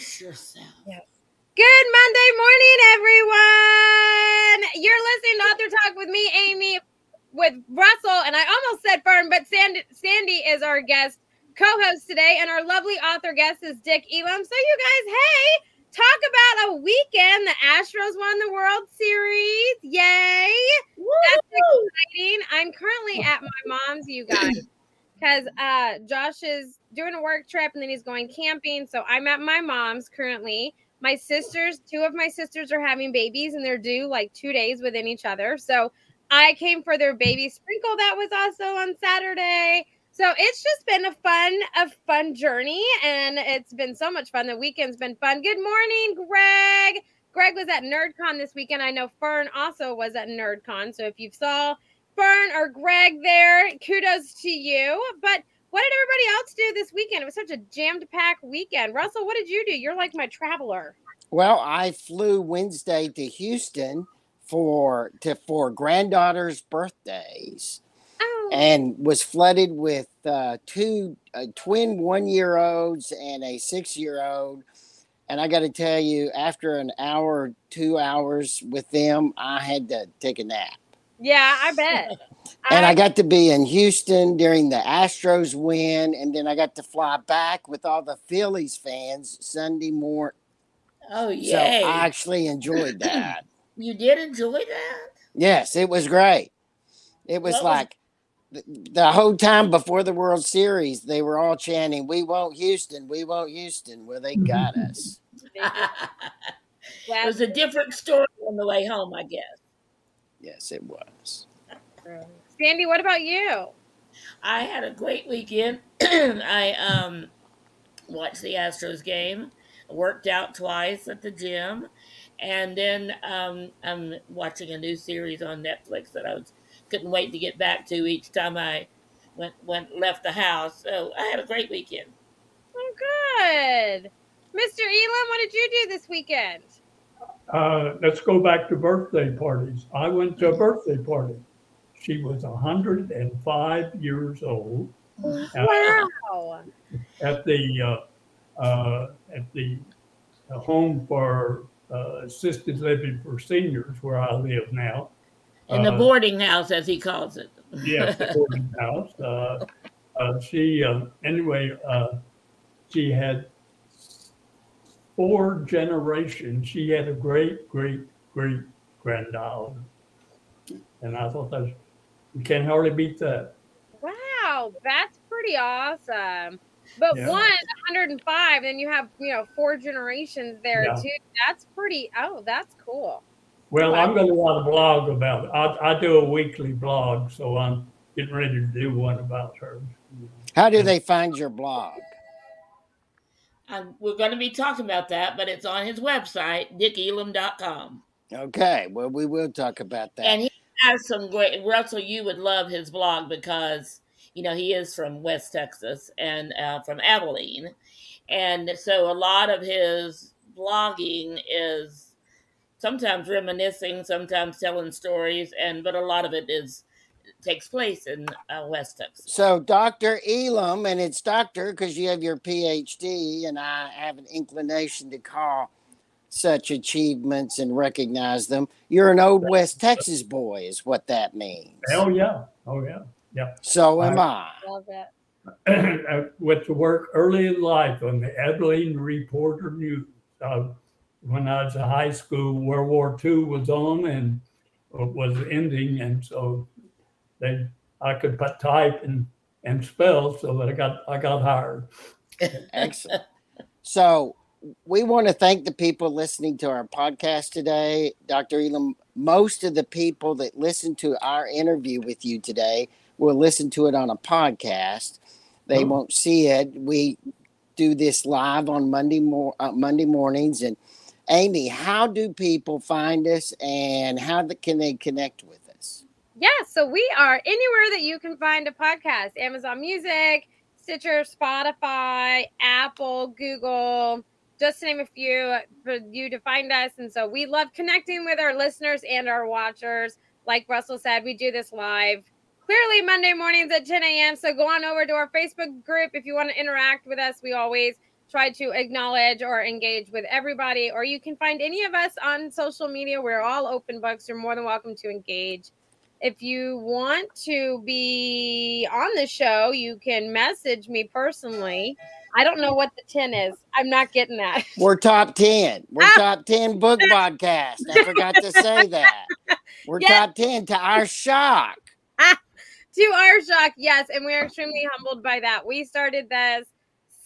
Brace yourself. Yep. Good Monday morning, everyone. You're listening to Author Talk with me, Amy, with Russell, and I almost said Fern, but Sandy, Sandy is our guest co-host today, and our lovely author guest is Dick Elam. So, you guys, hey, talk about a weekend. The Astros won the World Series. Yay! Woo! That's exciting. I'm currently at my mom's, you guys, because uh, Josh is doing a work trip and then he's going camping. So I'm at my mom's currently. My sisters, two of my sisters are having babies and they're due like two days within each other. So I came for their baby sprinkle that was also on Saturday. So it's just been a fun, a fun journey, and it's been so much fun. The weekend's been fun. Good morning, Greg. Greg was at NerdCon this weekend. I know Fern also was at NerdCon. So if you saw Or Greg there, kudos to you. But what did everybody else do this weekend? It was such a jammed packed weekend. Russell, what did you do? You're like my traveler. Well, I flew Wednesday to Houston for to for granddaughter's birthdays. Oh. And was flooded with uh, two uh, twin one year olds and a six year old. And I got to tell you, after an hour, two hours with them, I had to take a nap. Yeah, I bet. and I, I got to be in Houston during the Astros win, and then I got to fly back with all the Phillies fans Sunday morning. Oh yeah! So I actually enjoyed that. you did enjoy that? Yes, it was great. It was what like was- the, the whole time before the World Series, they were all chanting, "We want Houston, we want Houston." Well, they got us. it was a different story on the way home, I guess. Yes, it was. Sandy, what about you? I had a great weekend. I um, watched the Astros game, worked out twice at the gym, and then um, I'm watching a new series on Netflix that I was couldn't wait to get back to each time I went went left the house. So I had a great weekend. Oh, good, Mr. Elam. What did you do this weekend? Uh, let's go back to birthday parties. I went to a birthday party. She was 105 years old. Wow. At the uh, uh, at the home for uh, assisted living for seniors, where I live now. In the uh, boarding house, as he calls it. yes, the boarding house. Uh, uh, she anyway. she had four generations, she had a great, great, great granddaughter. And I thought that you can't hardly beat that. Wow, that's pretty awesome. But yeah. one 105, and you have you know four generations there yeah. too. That's pretty. Oh, that's cool. Well, wow. I'm going to write a blog about it. I, I do a weekly blog, so I'm getting ready to do one about her. How do they find your blog? Um, we're going to be talking about that, but it's on his website, dickelam.com. Okay, well, we will talk about that. And he has some great, Russell, you would love his blog because, you know, he is from West Texas and uh, from Abilene. And so a lot of his blogging is sometimes reminiscing, sometimes telling stories, and but a lot of it is takes place in uh, West Texas. So, Dr. Elam, and it's doctor because you have your PhD, and I have an inclination to call such achievements and recognize them. You're an old West Texas boy, is what that means. Oh, yeah. Oh, yeah. Yeah. So am I. Love it. I went to work early in life on the Abilene Reporter News. Uh, when I was in high school, World War II was on and was ending, and so they I could put type and and spell, so that I got I got hired. Excellent. So we want to thank the people listening to our podcast today, Dr. Elam. Most of the people that listen to our interview with you today will listen to it on a podcast. They oh. won't see it. We do this live on Monday mor- uh, Monday mornings. And Amy, how do people find us, and how the, can they connect with? Yeah, so we are anywhere that you can find a podcast Amazon Music, Stitcher, Spotify, Apple, Google, just to name a few for you to find us. And so we love connecting with our listeners and our watchers. Like Russell said, we do this live clearly Monday mornings at 10 a.m. So go on over to our Facebook group if you want to interact with us. We always try to acknowledge or engage with everybody. Or you can find any of us on social media. We're all open books. You're more than welcome to engage. If you want to be on the show, you can message me personally. I don't know what the 10 is. I'm not getting that. We're top 10. We're ah. top 10 book podcast. I forgot to say that. We're yes. top 10 to our shock. to our shock, yes. And we're extremely humbled by that. We started this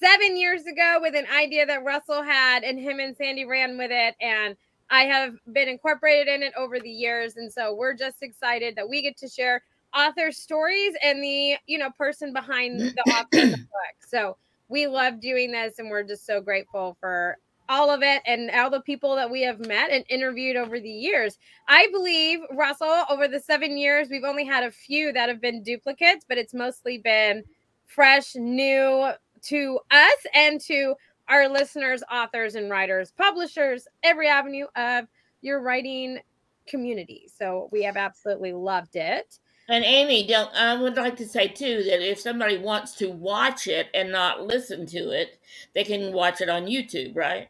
seven years ago with an idea that Russell had, and him and Sandy ran with it. And I have been incorporated in it over the years. And so we're just excited that we get to share author stories and the, you know, person behind the author of the book. So we love doing this and we're just so grateful for all of it and all the people that we have met and interviewed over the years. I believe, Russell, over the seven years, we've only had a few that have been duplicates, but it's mostly been fresh, new to us and to our listeners, authors, and writers, publishers, every avenue of your writing community. So we have absolutely loved it. And Amy, don't, I would like to say too that if somebody wants to watch it and not listen to it, they can watch it on YouTube, right?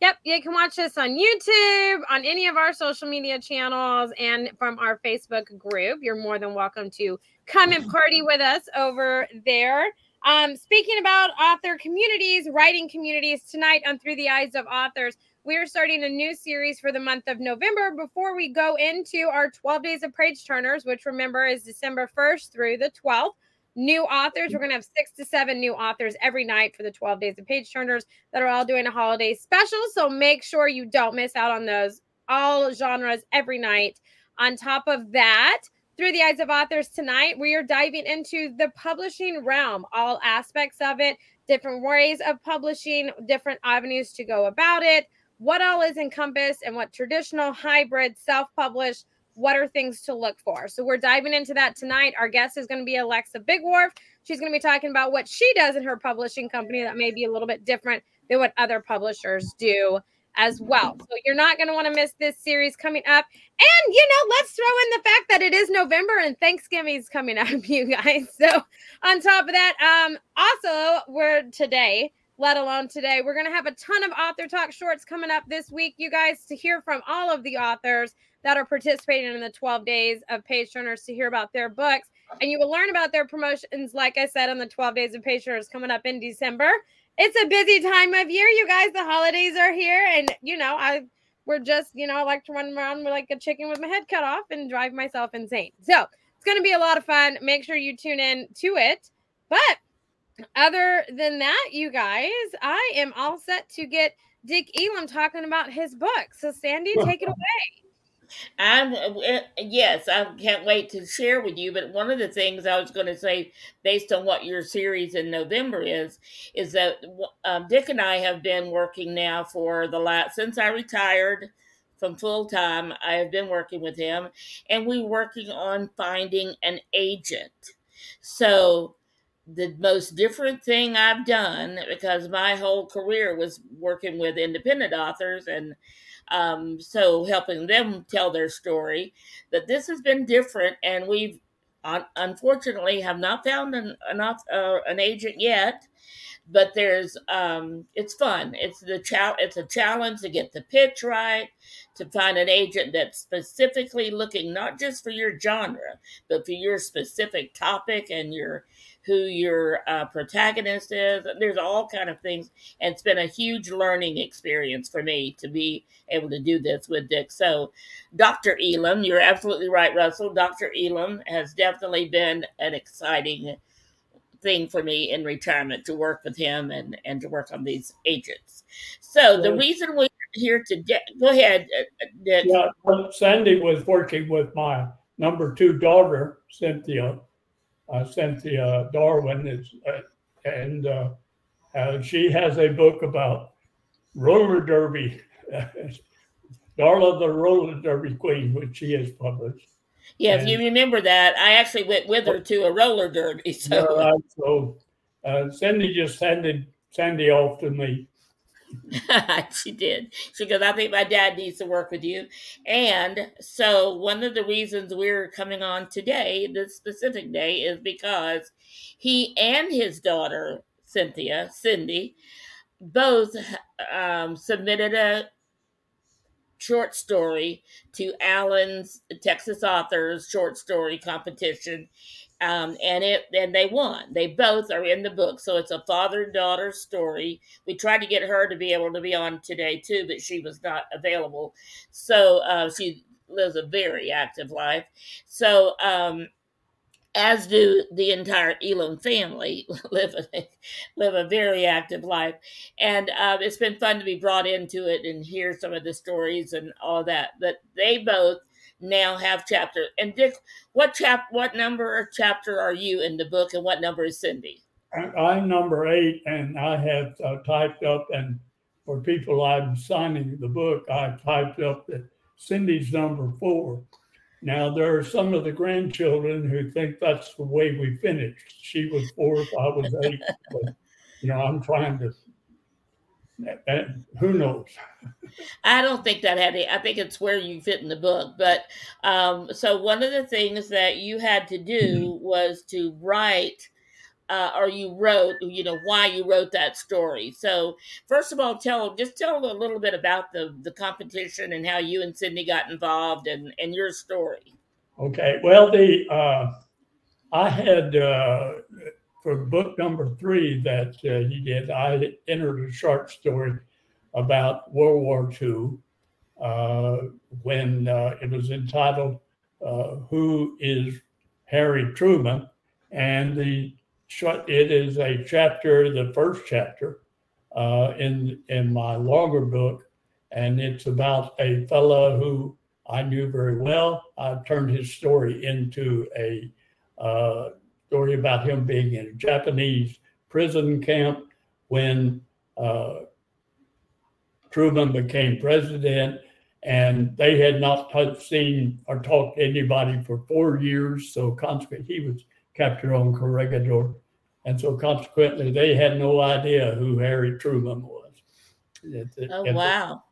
Yep, you can watch this on YouTube, on any of our social media channels, and from our Facebook group. You're more than welcome to come and party with us over there. Um, speaking about author communities, writing communities, tonight on Through the Eyes of Authors, we are starting a new series for the month of November before we go into our 12 days of page turners, which remember is December 1st through the 12th. New authors, we're going to have six to seven new authors every night for the 12 days of page turners that are all doing a holiday special. So make sure you don't miss out on those, all genres every night. On top of that, through the eyes of authors tonight, we are diving into the publishing realm, all aspects of it, different ways of publishing, different avenues to go about it, what all is encompassed, and what traditional, hybrid, self published, what are things to look for. So we're diving into that tonight. Our guest is going to be Alexa Bigwarf. She's going to be talking about what she does in her publishing company that may be a little bit different than what other publishers do as well. So you're not going to want to miss this series coming up. And you know, let's throw in the fact that it is November and Thanksgiving is coming up, you guys. So on top of that, um, also we're today, let alone today, we're going to have a ton of author talk shorts coming up this week, you guys, to hear from all of the authors that are participating in the 12 days of page turners to hear about their books. And you will learn about their promotions, like I said, on the 12 days of page turners coming up in December it's a busy time of year, you guys. The holidays are here, and you know, I we're just, you know, I like to run around like a chicken with my head cut off and drive myself insane. So it's gonna be a lot of fun. Make sure you tune in to it. But other than that, you guys, I am all set to get Dick Elam talking about his book. So Sandy, take it away. I'm uh, yes, I can't wait to share with you. But one of the things I was going to say, based on what your series in November is, is that um, Dick and I have been working now for the last since I retired from full time. I have been working with him, and we're working on finding an agent. So the most different thing I've done because my whole career was working with independent authors and um, so helping them tell their story. That this has been different, and we've unfortunately have not found an uh, an agent yet. But there's um, it's fun. It's the chal- It's a challenge to get the pitch right, to find an agent that's specifically looking not just for your genre, but for your specific topic and your who your uh, protagonist is. There's all kind of things, and it's been a huge learning experience for me to be able to do this with Dick. So, Dr. Elam, you're absolutely right, Russell. Dr. Elam has definitely been an exciting thing for me in retirement to work with him and and to work on these agents. So the reason we're here today, go ahead, uh, Dick. Yeah, Sandy was working with my number two daughter, Cynthia, uh, Cynthia Darwin is, uh, and uh, uh, she has a book about roller derby, Darla the roller derby queen, which she has published. Yeah, and, if you remember that, I actually went with her to a roller derby. So, right, so uh, Cindy just handed Sandy off to me she did. She goes, I think my dad needs to work with you. And so, one of the reasons we're coming on today, this specific day, is because he and his daughter, Cynthia, Cindy, both um, submitted a short story to Allen's Texas Authors Short Story Competition, um, and it and they won. They both are in the book, so it's a father and daughter story. We tried to get her to be able to be on today too, but she was not available. So uh, she lives a very active life. So um, as do the entire Elam family, live a, live a very active life. And uh, it's been fun to be brought into it and hear some of the stories and all that. But they both now have chapter. And Dick, what chap, what number or chapter are you in the book, and what number is Cindy? I'm number eight, and I have uh, typed up, and for people I'm signing the book, I typed up that Cindy's number four. Now, there are some of the grandchildren who think that's the way we finished. She was fourth, I was eight. But, you know, I'm trying to, and who knows? I don't think that had. I think it's where you fit in the book. But um, so one of the things that you had to do was to write uh, or you wrote, you know, why you wrote that story. So, first of all, tell just tell a little bit about the the competition and how you and Cindy got involved and and your story. Okay. Well, the uh, I had uh, for book number three that uh, he did. I entered a short story about World War II uh, when uh, it was entitled uh, "Who Is Harry Truman," and the it is a chapter, the first chapter uh, in in my longer book, and it's about a fellow who I knew very well. I turned his story into a uh, story about him being in a Japanese prison camp when uh, Truman became president, and they had not seen or talked to anybody for four years. So consequently, he was captured on Corregidor and so consequently, they had no idea who Harry Truman was. Oh, and wow.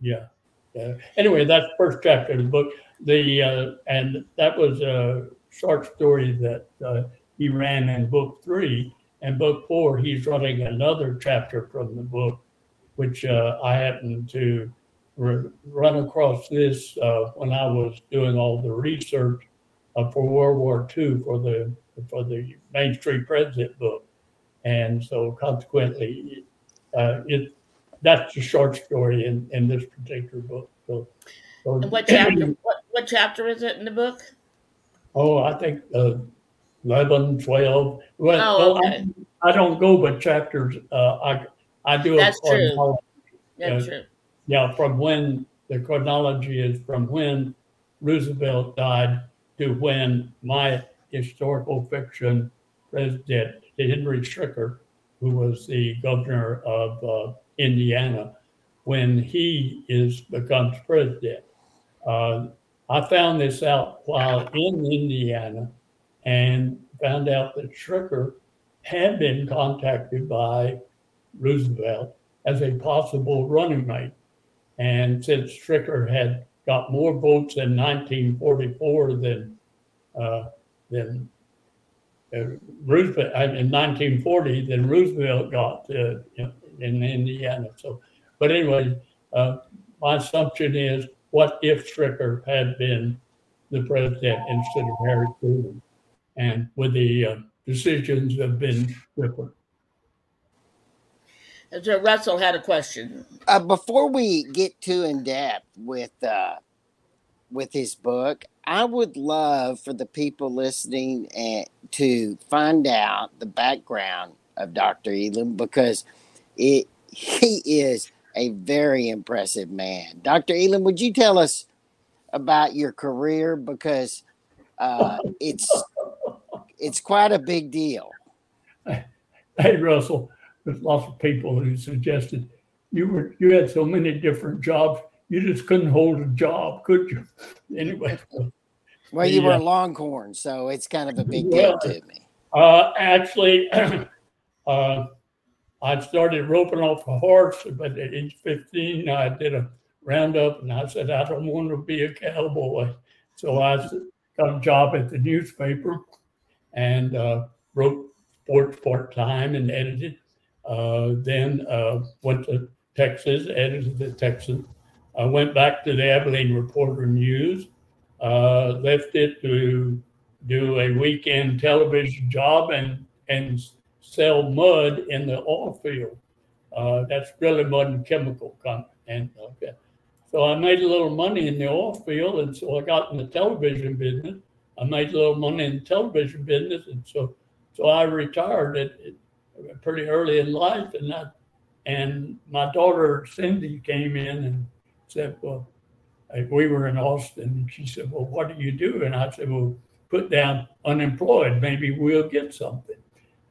yeah. yeah. Anyway, that's the first chapter of the book. The uh, and that was a short story that uh, he ran in book three. And book four, he's running another chapter from the book, which uh, I happened to re- run across this uh, when I was doing all the research uh, for World War II for the for the Main Street President book, and so consequently, uh, it that's the short story in, in this particular book. So, so what chapter? what, what chapter is it in the book? Oh, I think uh, 11, 12. Well, oh, okay. I, I, don't go by chapters. Uh, I I do that's a true. That's uh, true. Yeah, from when the chronology is from when Roosevelt died to when my historical fiction president, Henry Schricker, who was the governor of uh, Indiana, when he is becomes president. Uh, I found this out while in Indiana and found out that Schricker had been contacted by Roosevelt as a possible running mate. And since Schricker had got more votes in 1944 than uh, than uh, Roosevelt in 1940 then Roosevelt got uh, in Indiana. So, but anyway, uh, my assumption is, what if Schricker had been the president instead of Harry Truman, and would the uh, decisions have been different? So Russell had a question. Uh, before we get too in depth with uh, with his book, I would love for the people listening uh, to find out the background of Dr. Elam because it he is a very impressive man. Dr. Elam, would you tell us about your career because uh, it's it's quite a big deal. Hey Russell, there's lots of people who suggested you were you had so many different jobs you just couldn't hold a job, could you? Anyway. Well, you were a Longhorn, so it's kind of a big well, deal to me. Uh, actually, uh, I started roping off a horse, but at age 15, I did a roundup and I said, I don't want to be a cowboy. So I got a job at the newspaper and uh, wrote sports part time and edited. Uh, then uh, went to Texas, edited the Texan. I went back to the Abilene Reporter News, uh, left it to do a weekend television job and and sell mud in the oil field. Uh, that's really mud and chemical company. Okay. So I made a little money in the oil field, and so I got in the television business. I made a little money in the television business, and so so I retired at, at pretty early in life, and that and my daughter Cindy came in and said, "Well, we were in Austin," she said, "Well, what do you do?" And I said, "Well, put down unemployed. Maybe we'll get something."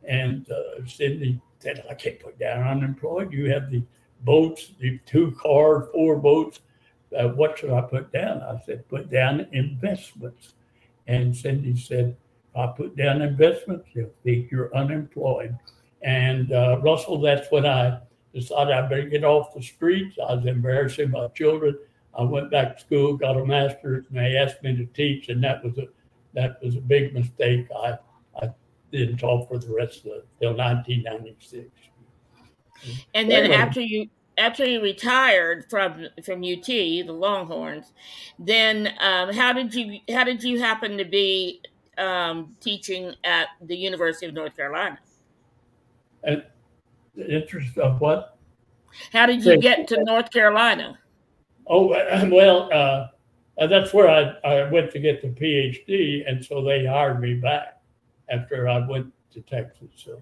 And uh, Cindy said, "I can't put down unemployed. You have the boats, the two car, four boats." uh, what should I put down? I said, put down investments. And Cindy said, I put down investments, you'll think you're unemployed. And uh, Russell, that's what I decided I better get off the streets. I was embarrassing my children. I went back to school, got a master's, and they asked me to teach, and that was a that was a big mistake. I I didn't talk for the rest of the till 1996. And then after you after you retired from from UT, the Longhorns, then um, how did you how did you happen to be um, teaching at the University of North Carolina? And the interest of what? How did you get to North Carolina? Oh well, uh, that's where I, I went to get the PhD, and so they hired me back after I went to Texas. So,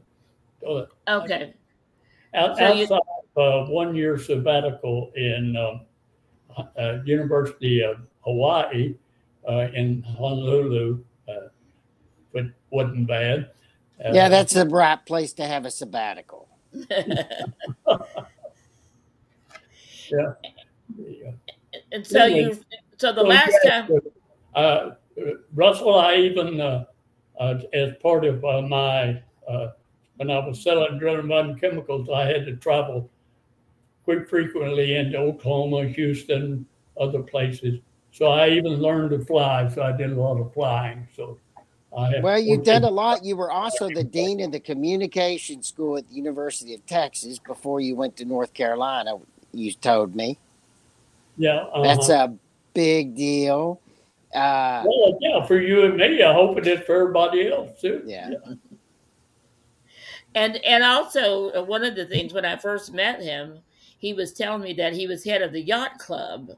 so okay. Out, so outside you, uh, one year sabbatical in um, uh, University of Hawaii uh, in Honolulu, uh, but wasn't bad. Uh, yeah, that's the right place to have a sabbatical. yeah. yeah. And so you, so the so last time, uh, Russell, I even uh, uh, as part of uh, my when I was selling drilling mud and chemicals, I had to travel quite frequently into Oklahoma, Houston, other places. So I even learned to fly. So I did a lot of flying. So well, you did a lot. You were also the dean of the communication school at the University of Texas before you went to North Carolina. You told me. Yeah, uh-huh. that's a big deal. Uh, well, yeah, for you and me. I hope it is for everybody else too. yeah. yeah. And and also uh, one of the things when I first met him, he was telling me that he was head of the yacht club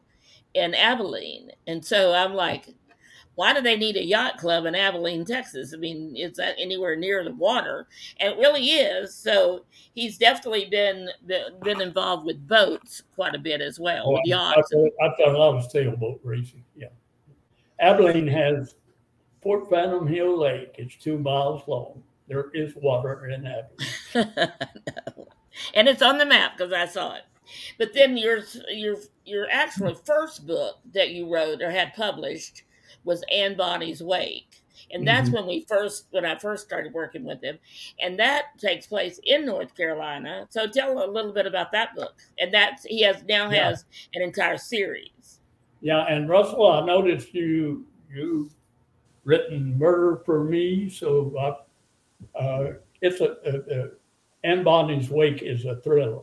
in Abilene, and so I'm like, why do they need a yacht club in Abilene, Texas? I mean, is that anywhere near the water? And it really is. So he's definitely been been involved with boats quite a bit as well, oh, with yachts. I, I thought I was sailboat racing. Yeah, Abilene has Fort Phantom Hill Lake. It's two miles long there is water in that. and it's on the map because I saw it. But then your your your actual first book that you wrote or had published was Anne Bonny's Wake. And that's mm-hmm. when we first when I first started working with him. And that takes place in North Carolina. So tell a little bit about that book. And that he has now yeah. has an entire series. Yeah, and Russell, I noticed you you written Murder for Me, so I uh, it's a, a, a Anne Bonny's Wake is a thriller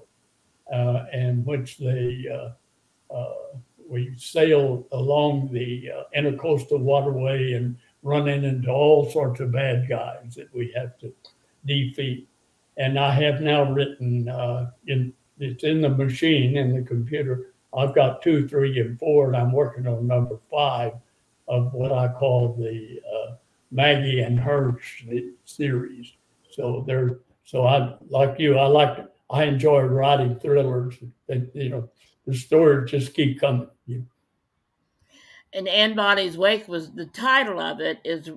uh, in which they uh, uh, we sail along the uh, intercoastal waterway and running into all sorts of bad guys that we have to defeat. And I have now written uh, in it's in the machine in the computer. I've got two, three, and four, and I'm working on number five of what I call the uh, Maggie and Hirsch series. So they're so I like you. I like I enjoy writing thrillers. You know, the stories just keep coming. And Anne Bonny's Wake was the title of it is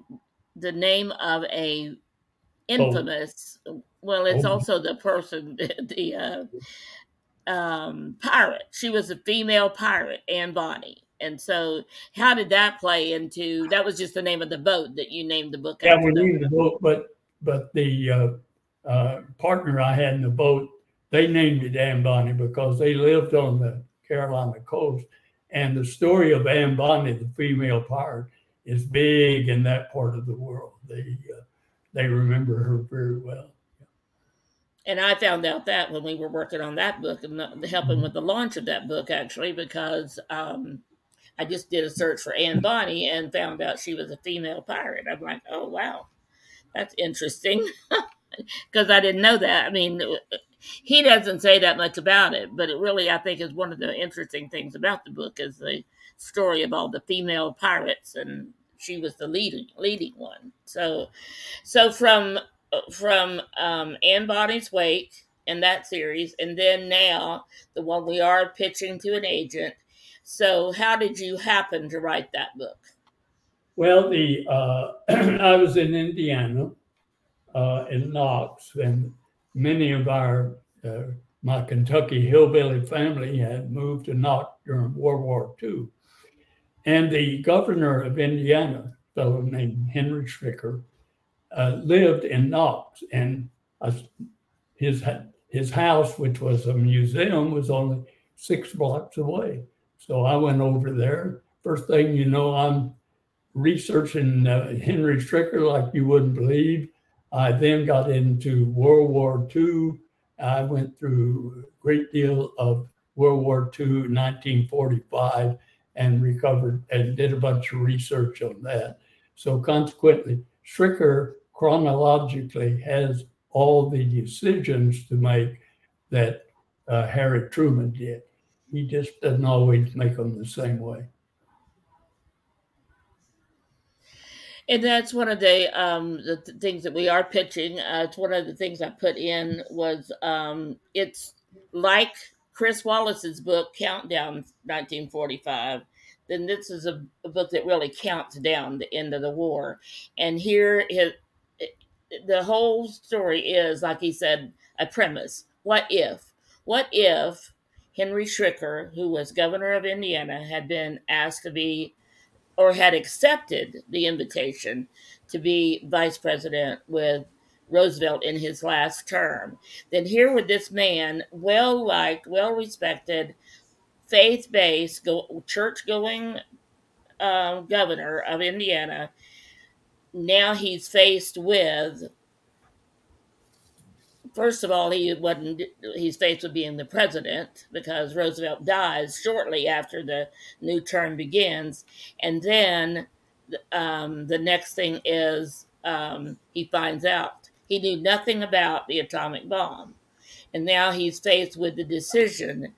the name of a infamous. Oh. Well, it's oh. also the person the uh, um, pirate. She was a female pirate, Anne Bonny. And so, how did that play into? That was just the name of the boat that you named the book. After. Yeah, we named the boat, but but the uh, uh, partner I had in the boat, they named it Anne Bonny because they lived on the Carolina coast, and the story of Anne Bonny, the female pirate, is big in that part of the world. They uh, they remember her very well. and I found out that when we were working on that book and the, helping with the launch of that book, actually, because um, I just did a search for Anne Bonny and found out she was a female pirate. I'm like, oh wow, that's interesting, because I didn't know that. I mean, he doesn't say that much about it, but it really, I think, is one of the interesting things about the book is the story of all the female pirates, and she was the leading leading one. So, so from from um, Anne Bonny's Wake in that series, and then now the one we are pitching to an agent. So, how did you happen to write that book? Well, the uh, I was in Indiana, uh, in Knox, and many of our uh, my Kentucky hillbilly family had moved to Knox during World War II, and the governor of Indiana, a fellow named Henry Schricker, uh, lived in Knox, and uh, his his house, which was a museum, was only six blocks away. So I went over there. First thing you know, I'm researching uh, Henry Schricker like you wouldn't believe. I then got into World War II. I went through a great deal of World War II, 1945, and recovered and did a bunch of research on that. So consequently, Schricker chronologically has all the decisions to make that uh, Harry Truman did. He just doesn't always make them the same way. And that's one of the um, the th- things that we are pitching. Uh, it's one of the things I put in was um, it's like Chris Wallace's book Countdown 1945. Then this is a, a, book that really counts down the end of the war. And here the whole story is, like he said, a premise. What if? What if Henry Schricker, who was governor of Indiana, had been asked to be or had accepted the invitation to be vice president with Roosevelt in his last term? Then here would this man, well liked, well respected, faith based, go, church going uh, governor of Indiana, now he's faced with first of all he wasn't he's faced with being the president because roosevelt dies shortly after the new term begins and then um, the next thing is um, he finds out he knew nothing about the atomic bomb and now he's faced with the decision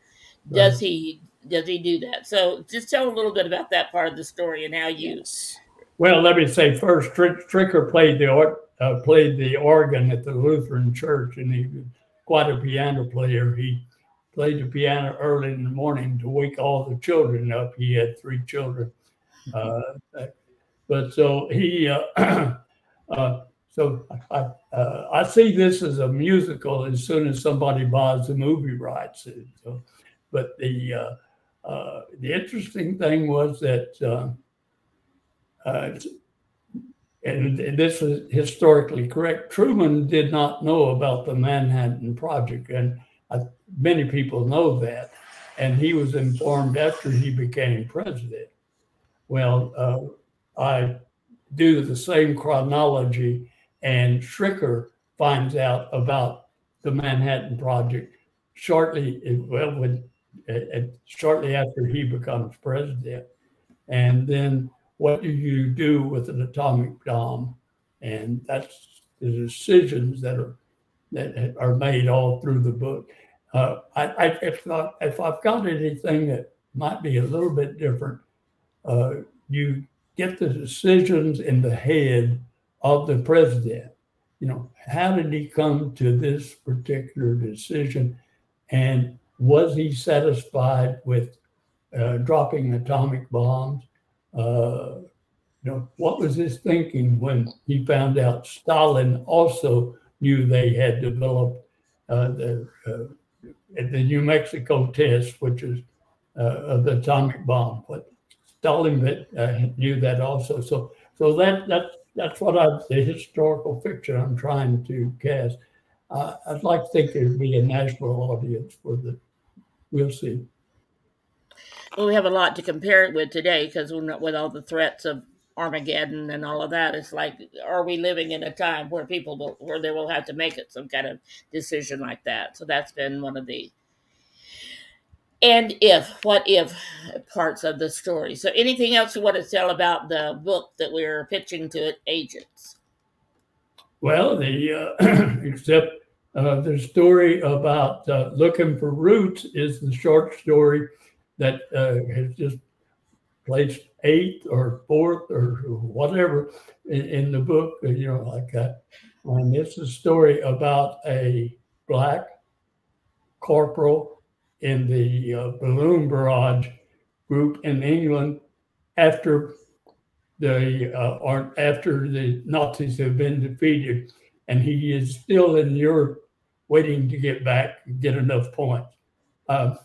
does right. he does he do that so just tell a little bit about that part of the story and how you yes. Well, let me say first, Schricker played the uh, played the organ at the Lutheran Church, and he was quite a piano player. He played the piano early in the morning to wake all the children up. He had three children, uh, but so he. Uh, uh so I, uh, I see this as a musical as soon as somebody buys the movie rights. So, but the uh, the interesting thing was that uh, and this is historically correct. Truman did not know about the Manhattan Project, and uh, many people know that. And he was informed after he became president. Well, uh, I do the same chronology, and Schricker finds out about the Manhattan Project shortly, well, when, uh, shortly after he becomes president, and then what do you do with an atomic bomb? And that's the decisions that are that are made all through the book. Uh, I, I, if, I, if I've got anything that might be a little bit different, uh, you get the decisions in the head of the president. You know, how did he come to this particular decision? And was he satisfied with uh, dropping atomic bombs? Uh, you know, what was his thinking when he found out Stalin also knew they had developed uh, the, uh, the New Mexico test, which is uh, the atomic bomb. But Stalin uh, knew that also. So, so that that's that's what I the historical fiction I'm trying to cast. I'd like to think there'd be a national audience for the. We'll see. Well, we have a lot to compare it with today because with all the threats of Armageddon and all of that. It's like, are we living in a time where people will, where they will have to make it some kind of decision like that? So that's been one of the and if what if parts of the story. So anything else you want to tell about the book that we're pitching to agents? Well, the uh, except uh, the story about uh, looking for roots is the short story that uh, has just placed eighth or fourth or whatever in, in the book, you know, like that. And it's a story about a black corporal in the uh, balloon barrage group in England after the uh, or after the Nazis have been defeated, and he is still in Europe waiting to get back and get enough points. Uh,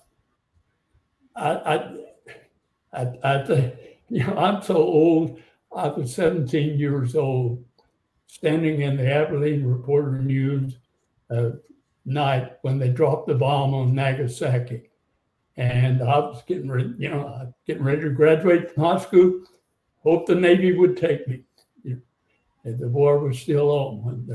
I, I, I, I you know, I'm so old. I was 17 years old, standing in the Abilene Reporter News uh, night when they dropped the bomb on Nagasaki. And I was getting ready, you know, getting ready to graduate from high school. Hope the Navy would take me. And the war was still on.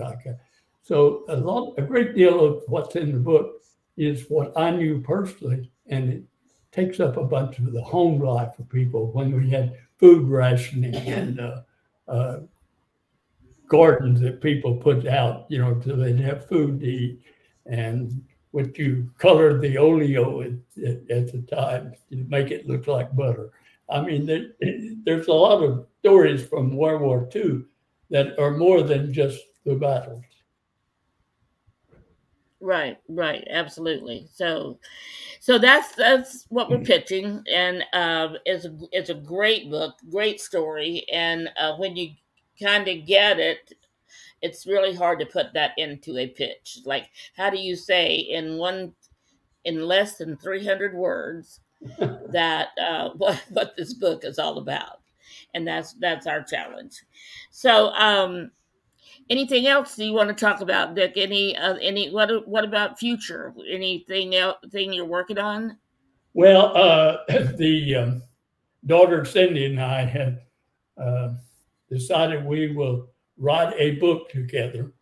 So a lot, a great deal of what's in the book is what I knew personally, and it takes up a bunch of the home life of people when we had food rationing and uh, uh, gardens that people put out, you know, so they'd have food to eat and what you colored the oleo at, at, at, the time to make it look like butter. I mean, there, there's a lot of stories from World War II that are more than just the battles. Right, right, absolutely. So, so that's that's what we're pitching, and uh, it's a it's a great book, great story, and uh, when you kind of get it, it's really hard to put that into a pitch. Like, how do you say in one, in less than 300 words, that uh, what, what this book is all about? And that's that's our challenge. So, um, anything else do you want to talk about, Dick? Any uh, any what what about future? Anything else thing you're working on? Well, uh, the um, daughter Cindy and I have uh, decided we will write a book together.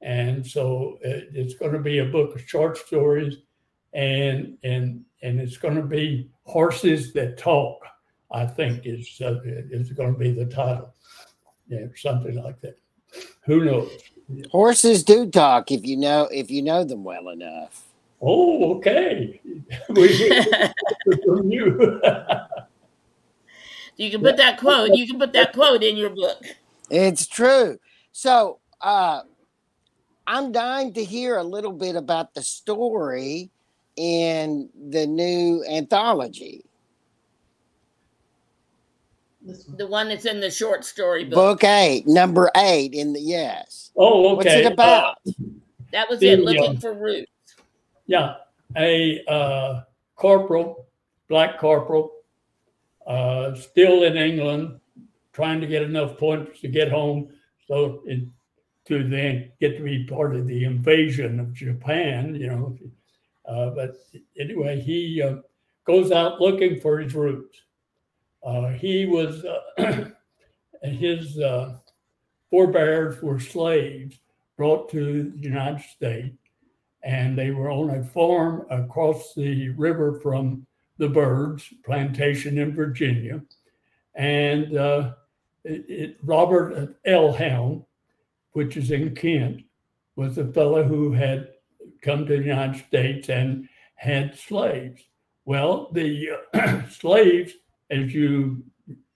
And so uh, it's going to be a book of short stories and and and it's going to be horses that talk i think is uh, is going to be the title yeah something like that who knows? Horses do talk if you know if you know them well enough. Oh okay. You. You can put that quote you can put that quote in your book. It's true. So uh, I'm dying to hear a little bit about the story in the new anthology. The one that's in the short story book. Book eight, number eight in the yes. Oh, okay. What's it about? Uh, that was the, it, looking uh, for roots. Yeah. A uh, corporal, black corporal, uh, still in England, trying to get enough points to get home so it, to then get to be part of the invasion of Japan, you know. Uh, but anyway, he uh, goes out looking for his roots. Uh, he was, uh, his uh, forebears were slaves brought to the United States, and they were on a farm across the river from the Byrds plantation in Virginia. And uh, it, it, Robert Elham, which is in Kent, was a fellow who had come to the United States and had slaves. Well, the uh, slaves, as you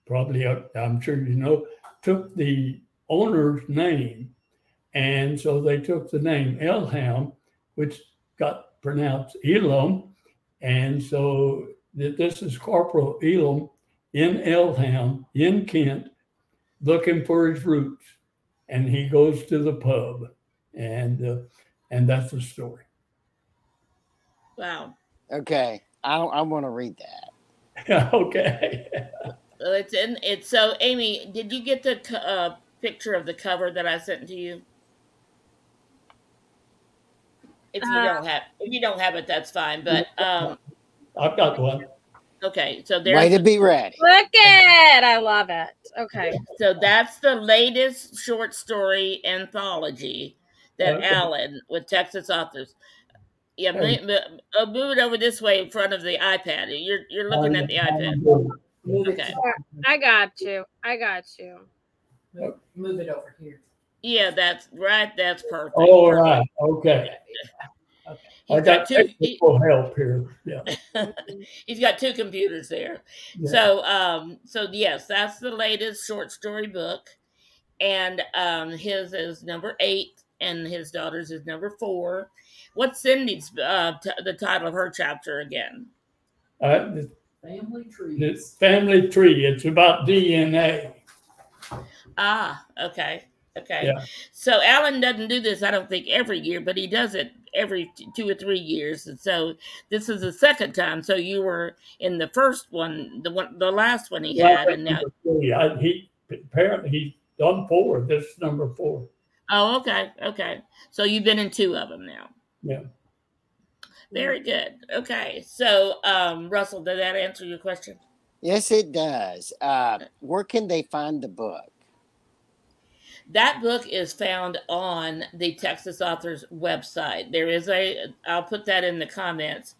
probably, uh, I'm sure you know, took the owner's name. And so they took the name Elham, which got pronounced Elam. And so this is Corporal Elam in Elham, in Kent looking for his roots, and he goes to the pub, and uh, and that's the story. Wow. Okay, I I want to read that. okay. it's in it's so Amy, did you get the uh, picture of the cover that I sent to you? If you uh, don't have if you don't have it, that's fine. But um, I've got one. Okay, so Way there's to be ready. Look at I love it. Okay. so that's the latest short story anthology that Okay. Alan with Texas authors. Yeah, Okay. mo- mo- uh, move it over this way in front of the iPad. You're you're looking at the iPad. Okay. I got you. I got you. Move it over here. Yeah, that's right. That's perfect. All Perfect. right, okay. I got got two. he- help here, yeah. he's got two computers there. yeah. So, um, so yes, that's the latest short story book, and um, his is number eight, and his daughter's is number four. What's Cindy's uh, t- the title of her chapter again? Uh, the, Family the family tree, it's about DNA. Ah, okay, okay. Yeah. So Alan doesn't do this, I don't think, every year, but he does it every t- two or three years, and so this is the second time. So you were in the first one, the one, the last one he had, and now. Three. I- He, apparently, he's done four, this is number four. Oh, okay, okay. So you've been in two of them now. Yeah. Very good. Okay. So, um, Russell, did that answer your question? Yes, it does. Uh, where can they find the book? That book is found on the Texas Authors website. There is a, I'll put that in the comments,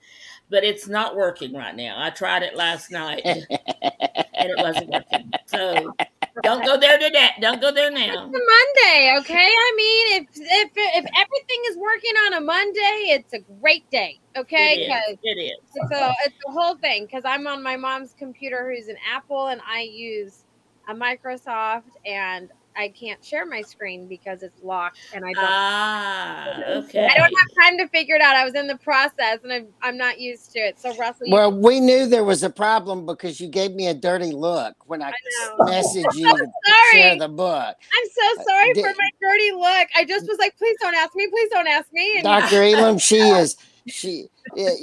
but it's not working right now. I tried it last night and it wasn't working. So don't go there today. Don't go there now. It's a Monday, okay? I mean, if if if everything is working on a Monday, it's a great day, okay? It Because is. It is. it's a it's a whole thing. Because I'm on my mom's computer, who's an Apple, and I use a Microsoft, and I can't share my screen because it's locked, and I don't. Ah, okay. I don't have time to figure it out. I was in the process, and I'm I'm not used to it. So Russell, you Well, we knew there was a problem because you gave me a dirty look when I, I messaged you to share the book. I'm so sorry for did- my dirty look. I just was like, please don't ask me. Please don't ask me. And Dr. Elam, she is she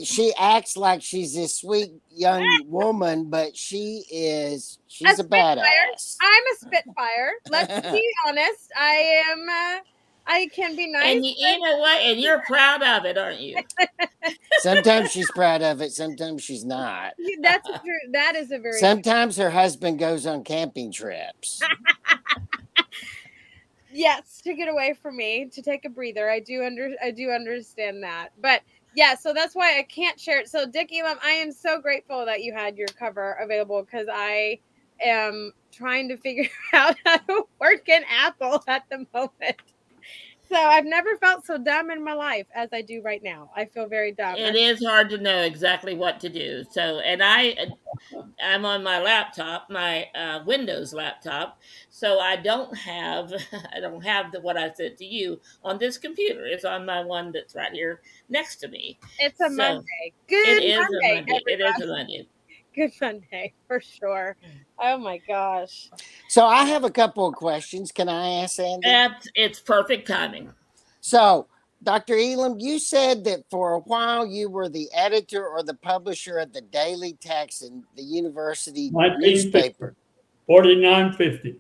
she acts like she's this sweet young woman, but she is she's a Spitfire. badass. I'm a spitfire. Let's be honest. I am. Uh, I can be nice. And you, you know what? And you're proud of it, aren't you? Sometimes she's proud of it, sometimes she's not. That's a true. That is a very. Sometimes her husband goes on camping trips. yes, to get away from me, to take a breather. I do under. I do understand that, but. Yeah, so that's why I can't share it. So, Dick Elam, I am so grateful that you had your cover available because I am trying to figure out how to work an Apple at the moment. So I've never felt so dumb in my life as I do right now. I feel very dumb. It is hard to know exactly what to do. So, and I, I'm on my laptop, my uh, Windows laptop. So I don't have, I don't have the what I said to you on this computer. It's on my one that's right here next to me. It's a So, Monday. Good It is Monday. a Monday. It is a Monday. Good Monday for sure. Oh my gosh. So I have a couple of questions. Can I ask Andy? That's it's perfect timing. So, Dr. Elam, you said that for a while you were the editor or the publisher of the Daily Texan, the university 1950. newspaper. Forty-nine fifty.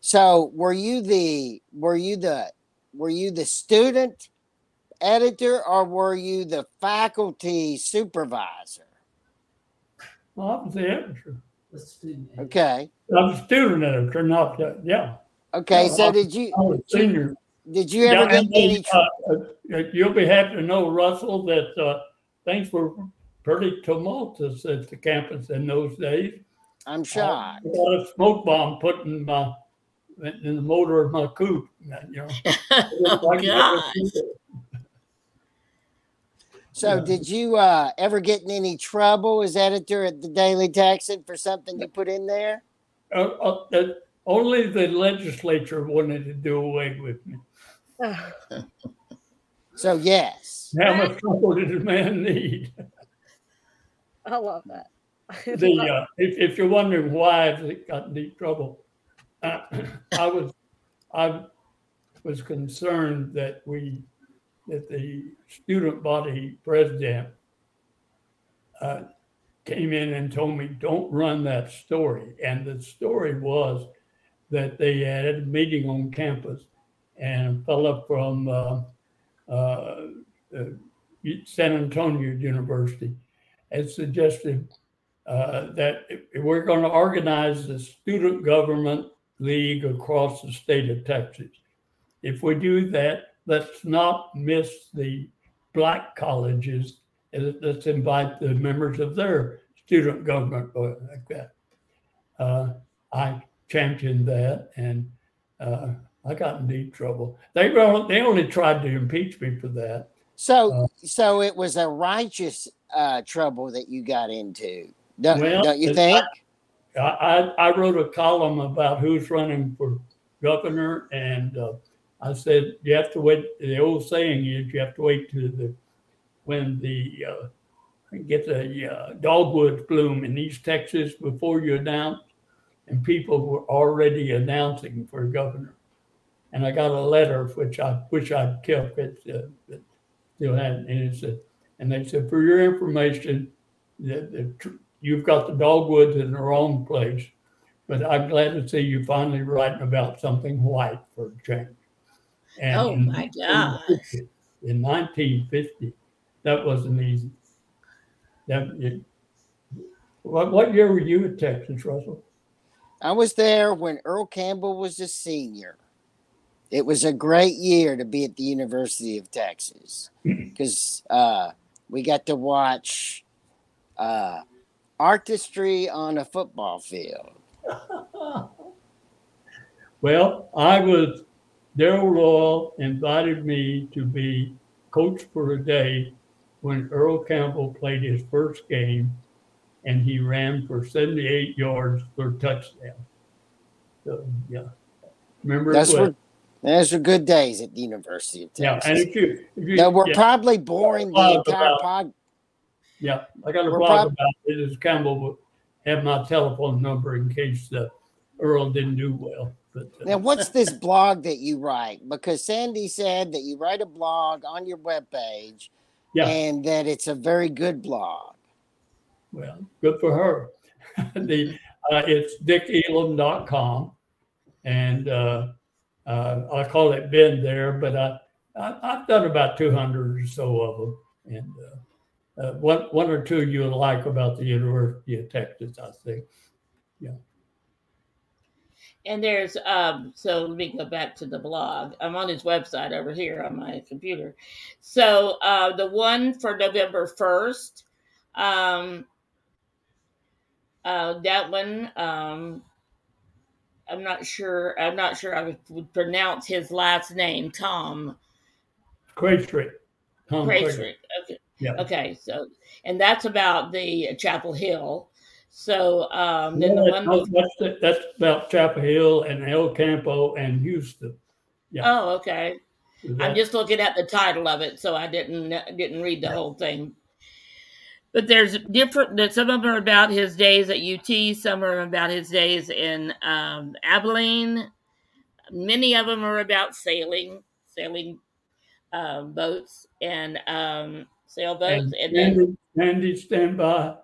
So, were you the were you the were you the student editor or were you the faculty supervisor? Well, I was the editor. The student. Okay. I was a student editor, not, the- yeah. Okay. So, did you I was senior. did you ever Yeah, get and any? they, tr- uh, uh, You'll be happy to know, Russell, that uh, things were pretty tumultuous at the campus in those days. I'm shocked. A lot of smoke bomb put in my in the motor of my coupe. You know. oh God. So, Yeah. did you uh, ever get in any trouble as editor at the Daily Texan for something you put in there? Uh, uh, uh, only the legislature wanted to do away with me. So, yes. How much trouble did a man need? I love that. The uh, if, if you're wondering why I got in deep trouble, uh, I was I was concerned that we that the student body president uh, came in and told me don't run that story, and the story was that they had a meeting on campus, and a fellow from uh, uh, uh, San Antonio University had suggested uh, that we're going to organize the student government league across the state of Texas. If we do that, let's not miss the black colleges. Let's invite the members of their student government like that. Uh, I championed that, and uh, I got in deep trouble. They were- they only tried to impeach me for that. So, Uh, so it was a righteous uh, trouble that you got into, don't, Well, don't you think? I, I, I wrote a column about who's running for governor, and uh, I said you have to wait. The old saying is you have to wait to the when the uh, get the uh, dogwoods bloom in East Texas before you announce, and people were already announcing for governor. And I got a letter which I wish I'd kept it, uh, but still hadn't. And it said, and they said, for your information, the, the tr- you've got the dogwoods in the wrong place. But I'm glad to see you finally writing about something white for a change. And Oh my God. In 1950, that wasn't easy. That it, what, what year were you at Texas, Russell? I was there when Earl Campbell was a senior. It was a great year to be at the University of Texas because uh, we got to watch uh, artistry on a football field. Well, I was, Darrell Royal invited me to be coach for a day when Earl Campbell played his first game and he ran for 78 yards for a touchdown. So, yeah. Remember That's what those were good days at the University of Texas. Yeah, and if you, if you, That were yeah, probably boring the entire pod. yeah, I got a we're blog prob- about it. As Campbell would have my telephone number in case the Earl didn't do well. But uh, Now, what's this blog that you write? Because Sandy said that you write a blog on your webpage Yeah. and that it's a very good blog. Well, good for her. the uh, it's dickelam.com, and uh, uh, I call it Ben there, but I, I I've done about two hundred or so of them, and uh, uh, one one or two you'll like about the University of Texas, I think. And there's um so let me go back to the blog. I'm on his website over here on my computer. So uh the one for November 1st, um uh that one um I'm not sure I'm not sure I would, pronounce his last name, Tom Craystrick. Tom. Craystrick. Okay. Yeah. Okay, so and that's about the Chapel Hill. So um then the one that's, the- that's about Chapel Hill and El Campo and Houston. yeah. Oh, okay. Is I'm just looking at the title of it, so I didn't didn't read the whole thing. But there's different. that Some of them are about his days at UT. Some are about his days in um, Abilene. Many of them are about sailing, sailing um, boats and um, sailboats. And And then, Andy, Andy, stand by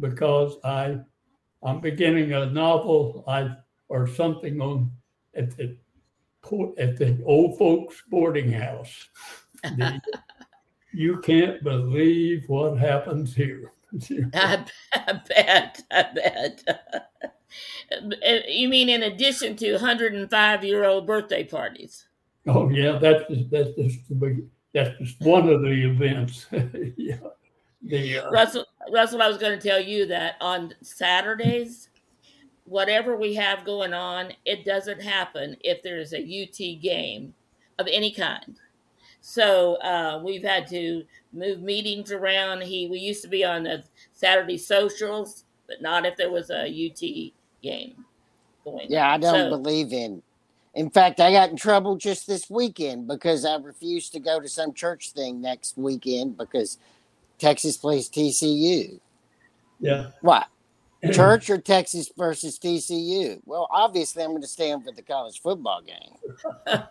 because I, I'm beginning a novel I or something on at the at the old folks boarding house. The- you can't believe what happens here. I, I bet, I bet. Uh, you mean in addition to 105 year old birthday parties? oh yeah, that's just, that's just the big, that's just one of the events. yeah, the uh, Russell, Russell, I was going to tell you that on Saturdays, whatever we have going on, it doesn't happen if there's a UT game of any kind. So uh, we've had to move meetings around. He we used to be on the Saturday socials, but not if there was a UT game going. Yeah, I don't So- believe in. In fact, I got in trouble just this weekend because I refused to go to some church thing next weekend because Texas plays TCU. yeah. What? Church or Texas versus TCU? Well, obviously, I'm going to stand for the college football game.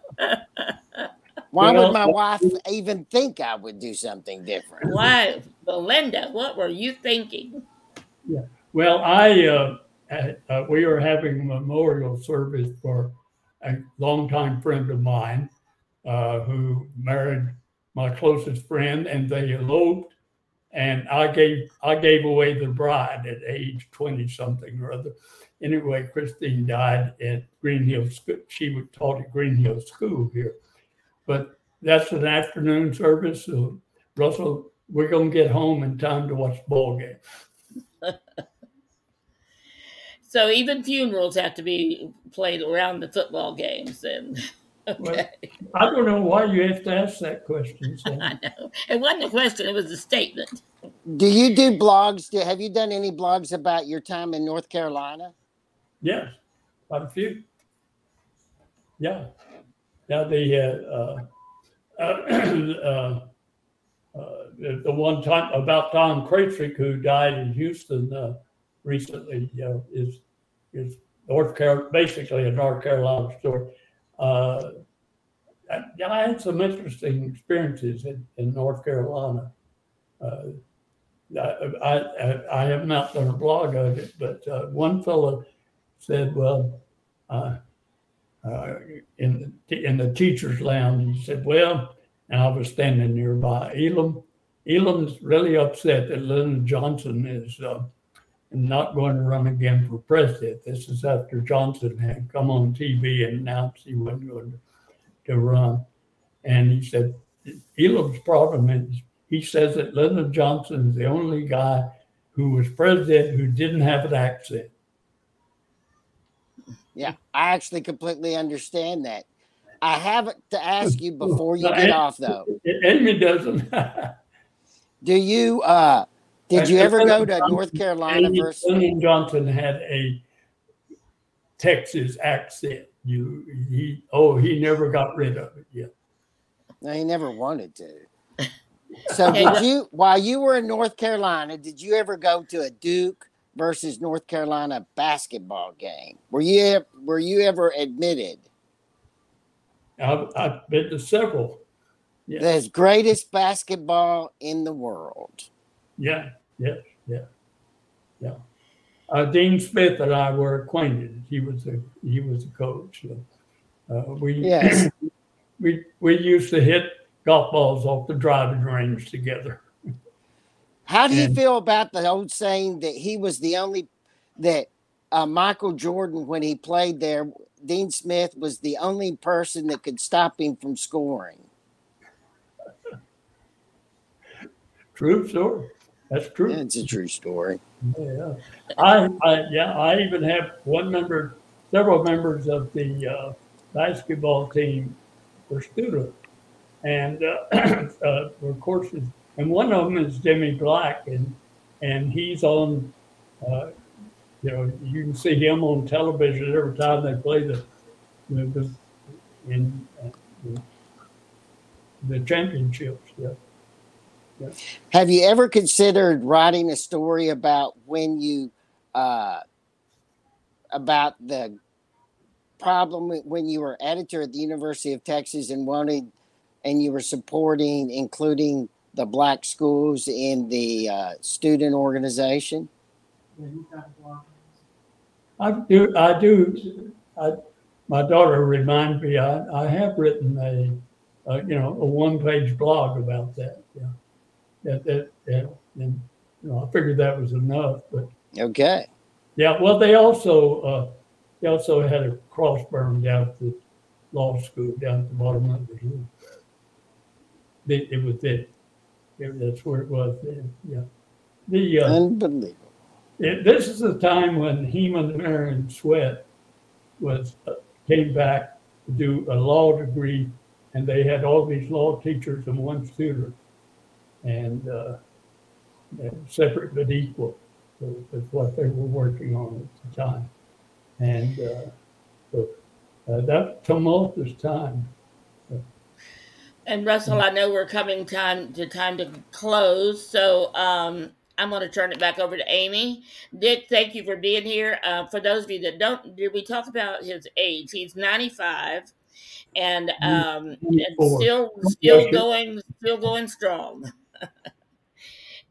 Why Well, would my wife even think I would do something different? Why, Belinda? What were you thinking? Yeah. Well, I uh, uh, uh, we are having a memorial service for a longtime friend of mine uh, who married my closest friend, and they eloped and I gave I gave away the bride at age twenty something or other. Anyway, Christine died at Green Hill School. She was taught at Green Hill School here, but that's an afternoon service. So Russell, we're gonna get home in time to watch the ball game. So even funerals have to be played around the football games, and okay. I don't know why you have to ask that question. Sam. I know it wasn't a question; it was a statement. Do you do blogs? Do, have you done any blogs about your time in North Carolina? Yes, quite a few. Yeah, yeah. The uh, uh, uh, uh, the, the one time about Tom Kraytrick who died in Houston uh, recently uh, is is North Carolina, basically a North Carolina story. Uh, I, I had some interesting experiences in, in North Carolina. Uh, I, I, I have not done a blog of it, but uh, one fellow said, well, uh, uh, in, the, in the teacher's lounge, he said, well, and I was standing nearby, Elam, Elam's really upset that Lyndon Johnson is uh, not going to run again for president. This is after Johnson had come on TV and announced he wasn't going to, to run. And he said, Elam's problem is he says that Lyndon Johnson is the only guy who was president who didn't have an accent. Yeah, I actually completely understand that. I have to ask you before you get off though. Amy doesn't. Do you uh did you ever go to North Carolina Amy, versus Lyndon Johnson had a Texas accent. You he oh he never got rid of it. Yeah. No, he never wanted to. So did you while you were in North Carolina, did you ever go to a Duke versus North Carolina basketball game? Were you were you ever admitted? I've, I've been to several. Yeah. The greatest basketball in the world. Yeah, yes, yeah, yeah. Uh, Dean Smith and I were acquainted. He was a he was a coach. Uh, we Yes. we we used to hit golf balls off the driving range together. How do you And- feel about the old saying that he was the only that uh, Michael Jordan, when he played there, Dean Smith was the only person that could stop him from scoring? True story. That's true. It's a true story. Yeah, I, I, yeah, I even have one member, several members of the uh, basketball team were students, and uh, uh, of course, and one of them is Jimmy Black, and and he's on, uh, you know, you can see him on television every time they play the, the, the in uh, the, the championships. Yeah. Have you ever considered writing a story about when you uh, about the problem when you were editor at the University of Texas and wanted and you were supporting including the black schools in the uh, student organization? I do. I do. I, my daughter reminds me. I, I have written a, a you know a one page blog about that. Yeah, that that yeah, and you know I figured that was enough. But Okay. yeah, well they also uh, they also had a cross burned down at the law school down at the bottom of the hill. It, it was it. it. That's where it was then. Yeah. The uh, Unbelievable. it, this is the time when Heman Marion Sweatt was uh, came back to do a law degree, and they had all these law teachers and one student, and uh, uh, separate but equal. That's what they were working on at the time, and uh, so uh, that tumultuous time. And Russell, I know we're coming time to time to close, so um, I'm going to turn it back over to Amy. Dick, thank you for being here. Uh, for those of you that don't, did we talk about his age? He's 95, and um, and still still going still going strong.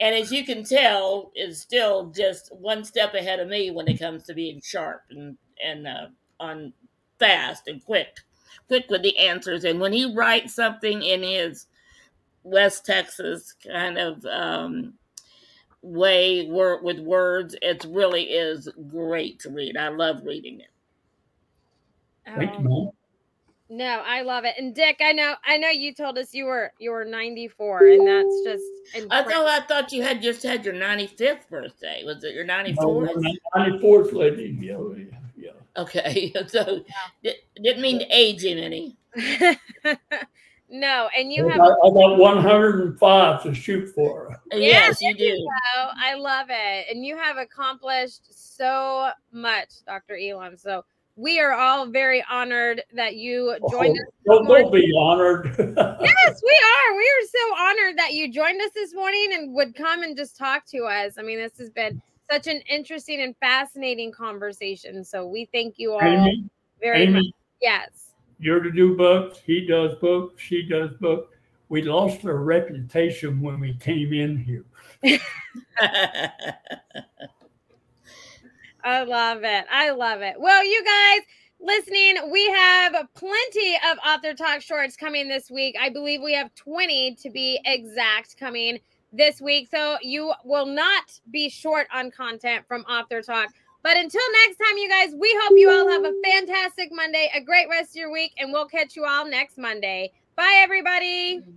And as you can tell, is still just one step ahead of me when it comes to being sharp and and uh, on fast and quick quick with the answers. And when he writes something in his West Texas kind of um, way wor- with words. It really is great to read. I love reading it. Thank you, Mom. No, I love it. And Dick, I know, I know you told us you were you were 94, and that's just I thought I thought you had just had your 95th birthday. Was it your No, 94th? Ninety-fourth lady, yeah, yeah, yeah. Okay, so di- didn't mean to age him any. no, and I you have got I got one hundred and five to shoot for. yes, you do. I love it. And you have accomplished so much, Dr. Elam. So we are all very honored that you oh, joined us. Oh, Don't, don't be honored. Yes, we are. We are so honored that you joined us this morning and would come and just talk to us. I mean, this has been such an interesting and fascinating conversation. So we thank you all Amy, very much. Yes. you're to do books. He does books. She does books. We lost our reputation when we came in here. I love it. I love it. Well, you guys listening, we have plenty of author talk shorts coming this week. I believe we have 20 to be exact coming this week. So you will not be short on content from author talk. But until next time, you guys, we hope you all have a fantastic Monday, a great rest of your week, and we'll catch you all next Monday. Bye, everybody.